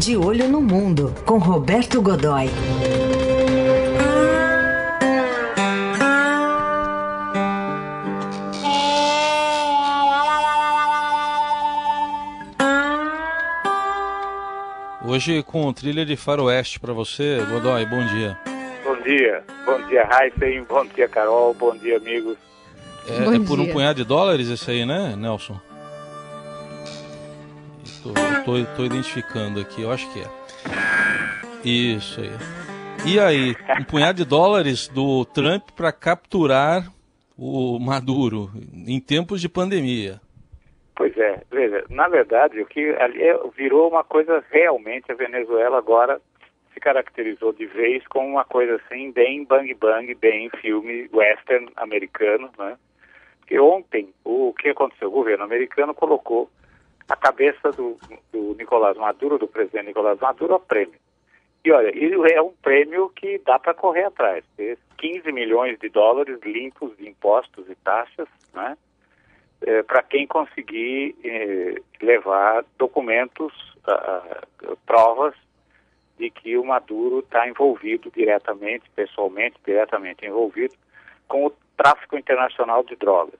De Olho no Mundo, com Roberto Godoy. Hoje com trilha de faroeste para você, Godoy, bom dia. Bom dia, bom dia Heisen, bom dia Carol, bom dia amigos. É, é por um punhado de dólares esse aí, né, Nelson? Tô, tô, identificando aqui, eu acho que é. Isso aí. E aí, um punhado de dólares do Trump para capturar o Maduro em tempos de pandemia. Pois é, veja, na verdade o que ali é, virou uma coisa realmente a Venezuela agora se caracterizou de vez como uma coisa assim bem bang bang, bem filme western americano, né? Porque ontem o que aconteceu? O governo americano colocou a cabeça do, do Nicolás Maduro, do presidente Nicolás Maduro, a prêmio. E olha, é um prêmio que dá para correr atrás. 15 milhões de dólares limpos de impostos e taxas, né? É, para quem conseguir é, levar documentos, provas de que o Maduro está envolvido diretamente, pessoalmente, diretamente envolvido com o tráfico internacional de drogas.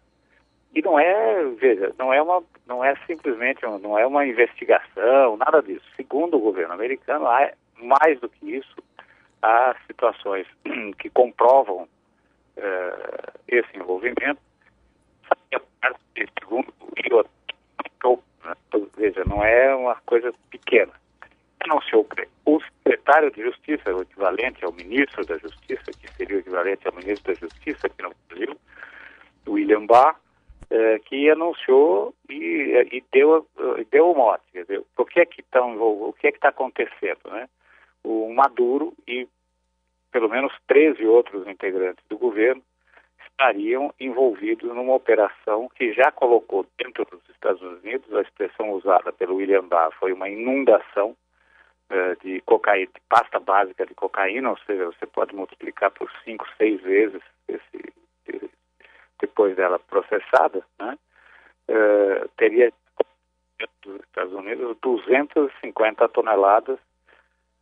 E não é, veja, não é uma, não é simplesmente, não é uma investigação, nada disso. Segundo o governo americano, há mais do que isso, há situações que comprovam uh, esse envolvimento. Segundo o né? veja, não é uma coisa pequena. Anunciou o secretário de Justiça, o equivalente ao ministro da Justiça, que seria o equivalente ao ministro da Justiça aqui no Brasil, William Barr, é, que anunciou e, e deu, deu o mote, dizer, o que é que o que é que está acontecendo, né? O Maduro e pelo menos 13 outros integrantes do governo estariam envolvidos numa operação que já colocou dentro dos Estados Unidos, a expressão usada pelo William Barr foi uma inundação uh, de cocaína, de pasta básica de cocaína, ou seja, você pode multiplicar por cinco, seis vezes esse, depois dela processada, né, uh, teria dos Estados Unidos 250 toneladas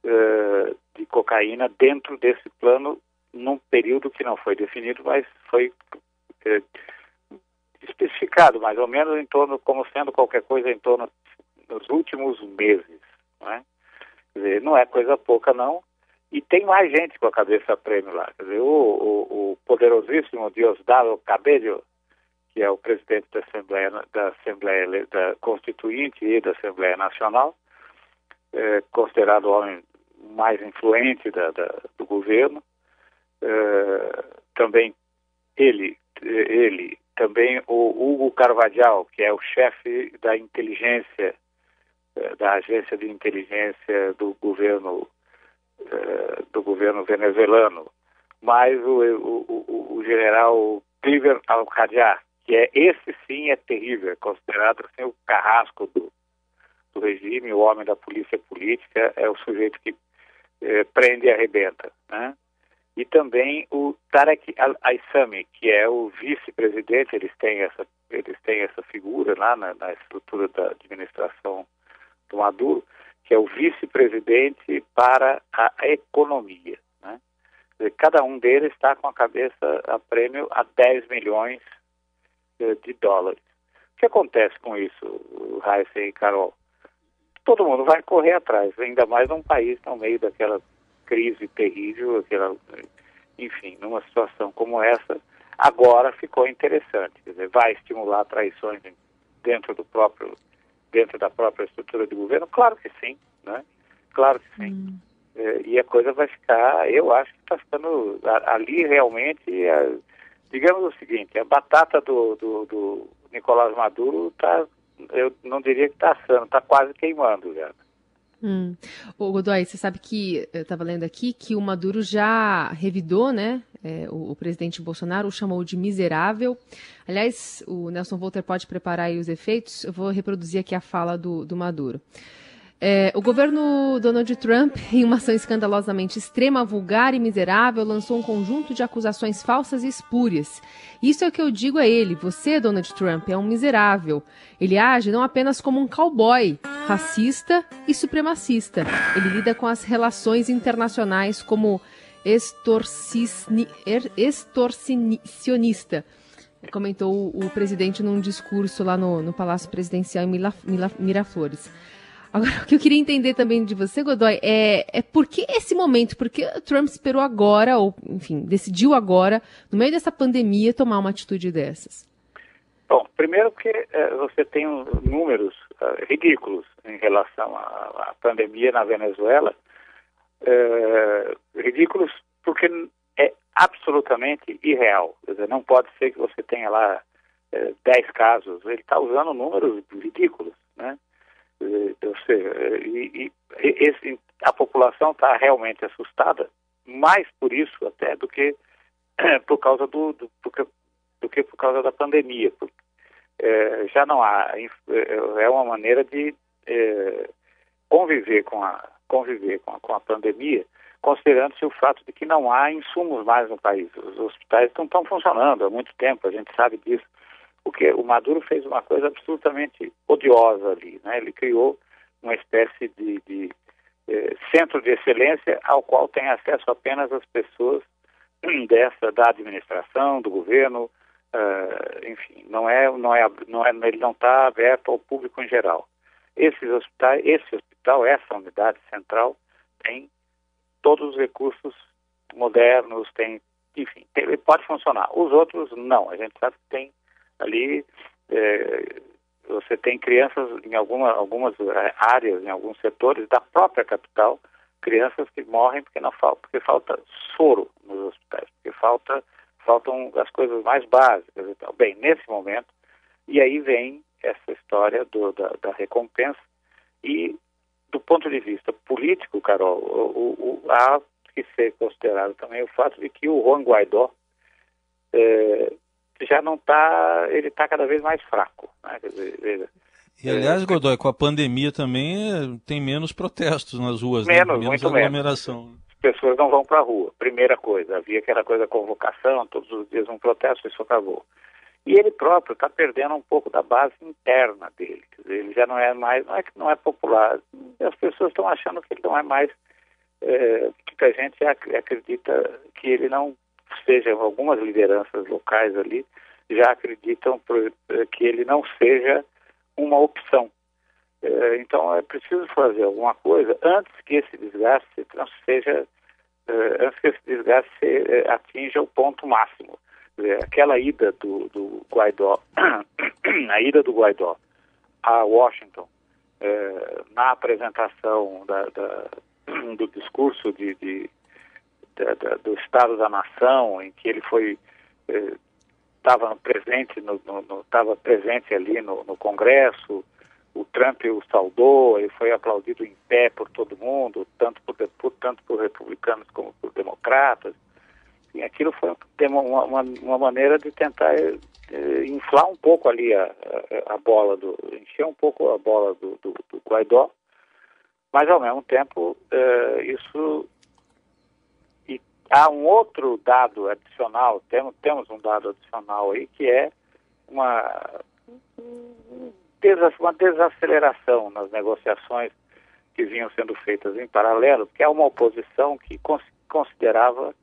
uh, de cocaína dentro desse plano num período que não foi definido, mas foi uh, especificado mais ou menos em torno, como sendo qualquer coisa em torno dos últimos meses, não é? Quer dizer, não é coisa pouca não, e tem mais gente com a cabeça prêmio lá. Quer dizer, o, o poderosíssimo Diosdado Cabello, que é o presidente da Assembleia, da Assembleia da Constituinte e da Assembleia Nacional, é, considerado o homem mais influente da, da, do governo. É, também ele, ele, também o Hugo Carvajal, que é o chefe da inteligência, é, da agência de inteligência do governo eh, do governo venezuelano, mais o, o, o, o general Cliver Al-Qadjar, que é esse sim é terrível, é considerado assim, o carrasco do, do regime, o homem da polícia política, é o sujeito que eh, prende e arrebenta, né? E também o Tarek Al-Aissami, que é o vice-presidente, eles têm essa eles têm essa figura lá na, na estrutura da administração do Maduro, que é o vice-presidente para a economia. Cada um deles está com a cabeça a prêmio a 10 milhões eh, de dólares. O que acontece com isso, Raíssa e Carol? Todo mundo vai correr atrás, ainda mais num país no meio daquela crise terrível, aquela, enfim, numa situação como essa, agora ficou interessante. Dizer, vai estimular traições dentro do próprio dentro da própria estrutura de governo? Claro que sim, né? Claro que sim. Hum. É, e a coisa vai ficar, eu acho que está ficando ali realmente, a, digamos o seguinte, a batata do, do, do Nicolás Maduro está, eu não diria que está assando, está quase queimando já. Hum. O Godoy, você sabe que eu estava lendo aqui que o Maduro já revidou, né? É, o, o, presidente Bolsonaro o chamou de miserável. Aliás, o Nelson Volter pode preparar aí os efeitos. Eu vou reproduzir aqui a fala do, do Maduro. É, o governo Donald Trump, em uma ação escandalosamente extrema, vulgar e miserável, lançou um conjunto de acusações falsas e espúrias. Isso é o que eu digo a ele: você, Donald Trump, é um miserável. Ele age não apenas como um cowboy, racista e supremacista. Ele lida com as relações internacionais como extorsionista comentou o presidente num discurso lá no, no Palácio Presidencial em Miraflores. Agora, o que eu queria entender também de você, Godoy, é, é por que esse momento? Por que o Trump esperou agora, ou, enfim, decidiu agora, no meio dessa pandemia, tomar uma atitude dessas? Bom, primeiro que é, você tem números uh, ridículos em relação à, à pandemia na Venezuela, uh, ridículos porque é absolutamente irreal. Quer dizer, não pode ser que você tenha lá uh, 10 casos, ele está usando números ridículos, né? Ou seja, e, e esse, a população está realmente assustada, mais por isso até do que por causa do, do, do, que por causa da pandemia. Porque, é, já não há é uma maneira de é, conviver com a conviver com a, com a pandemia, considerando-se o fato de que não há insumos mais no país. Os hospitais não estão funcionando há muito tempo, a gente sabe disso porque o Maduro fez uma coisa absolutamente odiosa ali, né? Ele criou uma espécie de, de eh, centro de excelência ao qual tem acesso apenas as pessoas dessa da administração, do governo, uh, enfim, não é, não é, não é, ele não está aberto ao público em geral. Esses hospitais, esse hospital, essa unidade central tem todos os recursos modernos, tem, enfim, tem, pode funcionar. Os outros não. A gente sabe que tem ali é, você tem crianças em alguma, algumas é, áreas, em alguns setores da própria capital, crianças que morrem porque não falta, porque falta soro nos hospitais, porque falta, faltam as coisas mais básicas e tal. Bem, nesse momento, e aí vem essa história do, da, da recompensa e do ponto de vista político, Carol, o, o, há que ser considerado também o fato de que o Juan Guaidó é, já não está, ele está cada vez mais fraco. Né? Dizer, e aliás, é, Godoy, com a pandemia também tem menos protestos nas ruas, menos, né? menos aglomeração. Menos. As pessoas não vão para a rua. Primeira coisa, havia aquela coisa convocação, todos os dias um protesto, isso acabou. E ele próprio está perdendo um pouco da base interna dele. Dizer, ele já não é mais, não é que não é popular. As pessoas estão achando que ele não é mais. É, muita gente acredita que ele não seja algumas lideranças locais ali já acreditam eh, que ele não seja uma opção. Eh, então é preciso fazer alguma coisa antes que esse desgaste seja eh, antes que esse desgaste atinja o ponto máximo. Aquela ida do, do Guaidó, a ida do Guaidó a Washington na apresentação da, da, do discurso de, de da, da, do Estado da Nação, em que ele foi estava eh, presente no, estava presente ali no, no, Congresso, o Trump o saudou, ele foi aplaudido em pé por todo mundo, tanto por, por tanto por republicanos como por democratas. E aquilo foi uma, uma, uma maneira de tentar eh, inflar um pouco ali a, a, a, bola do, encher um pouco a bola do, do, do Guaidó, mas ao mesmo tempo eh, isso Há um outro dado adicional, temos, temos um dado adicional aí, que é uma, uma desaceleração nas negociações que vinham sendo feitas em paralelo, que é uma oposição que considerava,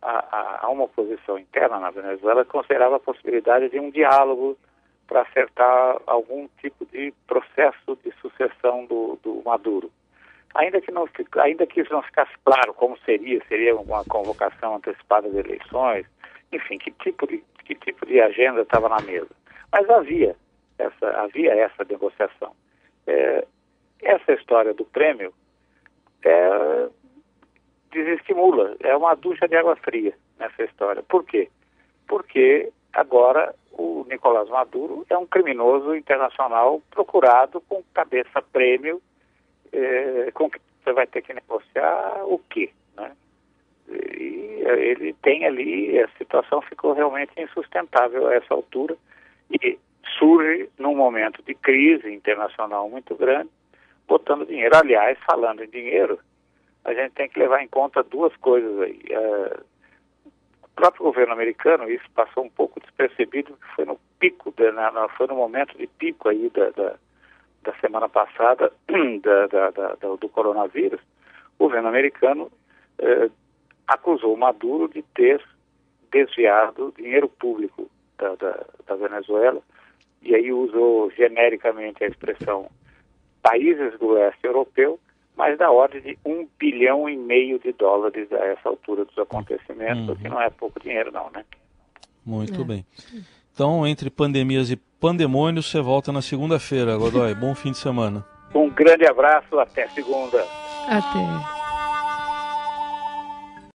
a, a, uma oposição interna na Venezuela, considerava a possibilidade de um diálogo para acertar algum tipo de processo de sucessão do, do Maduro ainda que não ainda que isso não ficasse claro como seria, seria uma convocação antecipada de eleições, enfim, que tipo de que tipo de agenda estava na mesa. Mas havia essa havia essa negociação. É, essa história do prêmio é, desestimula, é uma ducha de água fria nessa história. Por quê? Porque agora o Nicolás Maduro é um criminoso internacional procurado com cabeça prêmio é, com que você vai ter que negociar o quê, né? E ele tem ali, a situação ficou realmente insustentável a essa altura e surge num momento de crise internacional muito grande botando dinheiro. Aliás, falando em dinheiro, a gente tem que levar em conta duas coisas aí. É, o próprio governo americano, isso passou um pouco despercebido, foi no pico, de, na, foi no momento de pico aí da, da, da semana passada da, da, do coronavírus, o governo americano é, acusou Maduro de ter desviado dinheiro público da, da, da Venezuela, e aí usou genericamente a expressão países do leste europeu, mas da ordem de um bilhão e meio de dólares a essa altura dos acontecimentos, uhum. o que não é pouco dinheiro não, né? Muito é. bem. Então, entre pandemias e pandemônios, você volta na segunda-feira, Godoy. Bom fim de semana. Um grande abraço, até segunda. Até.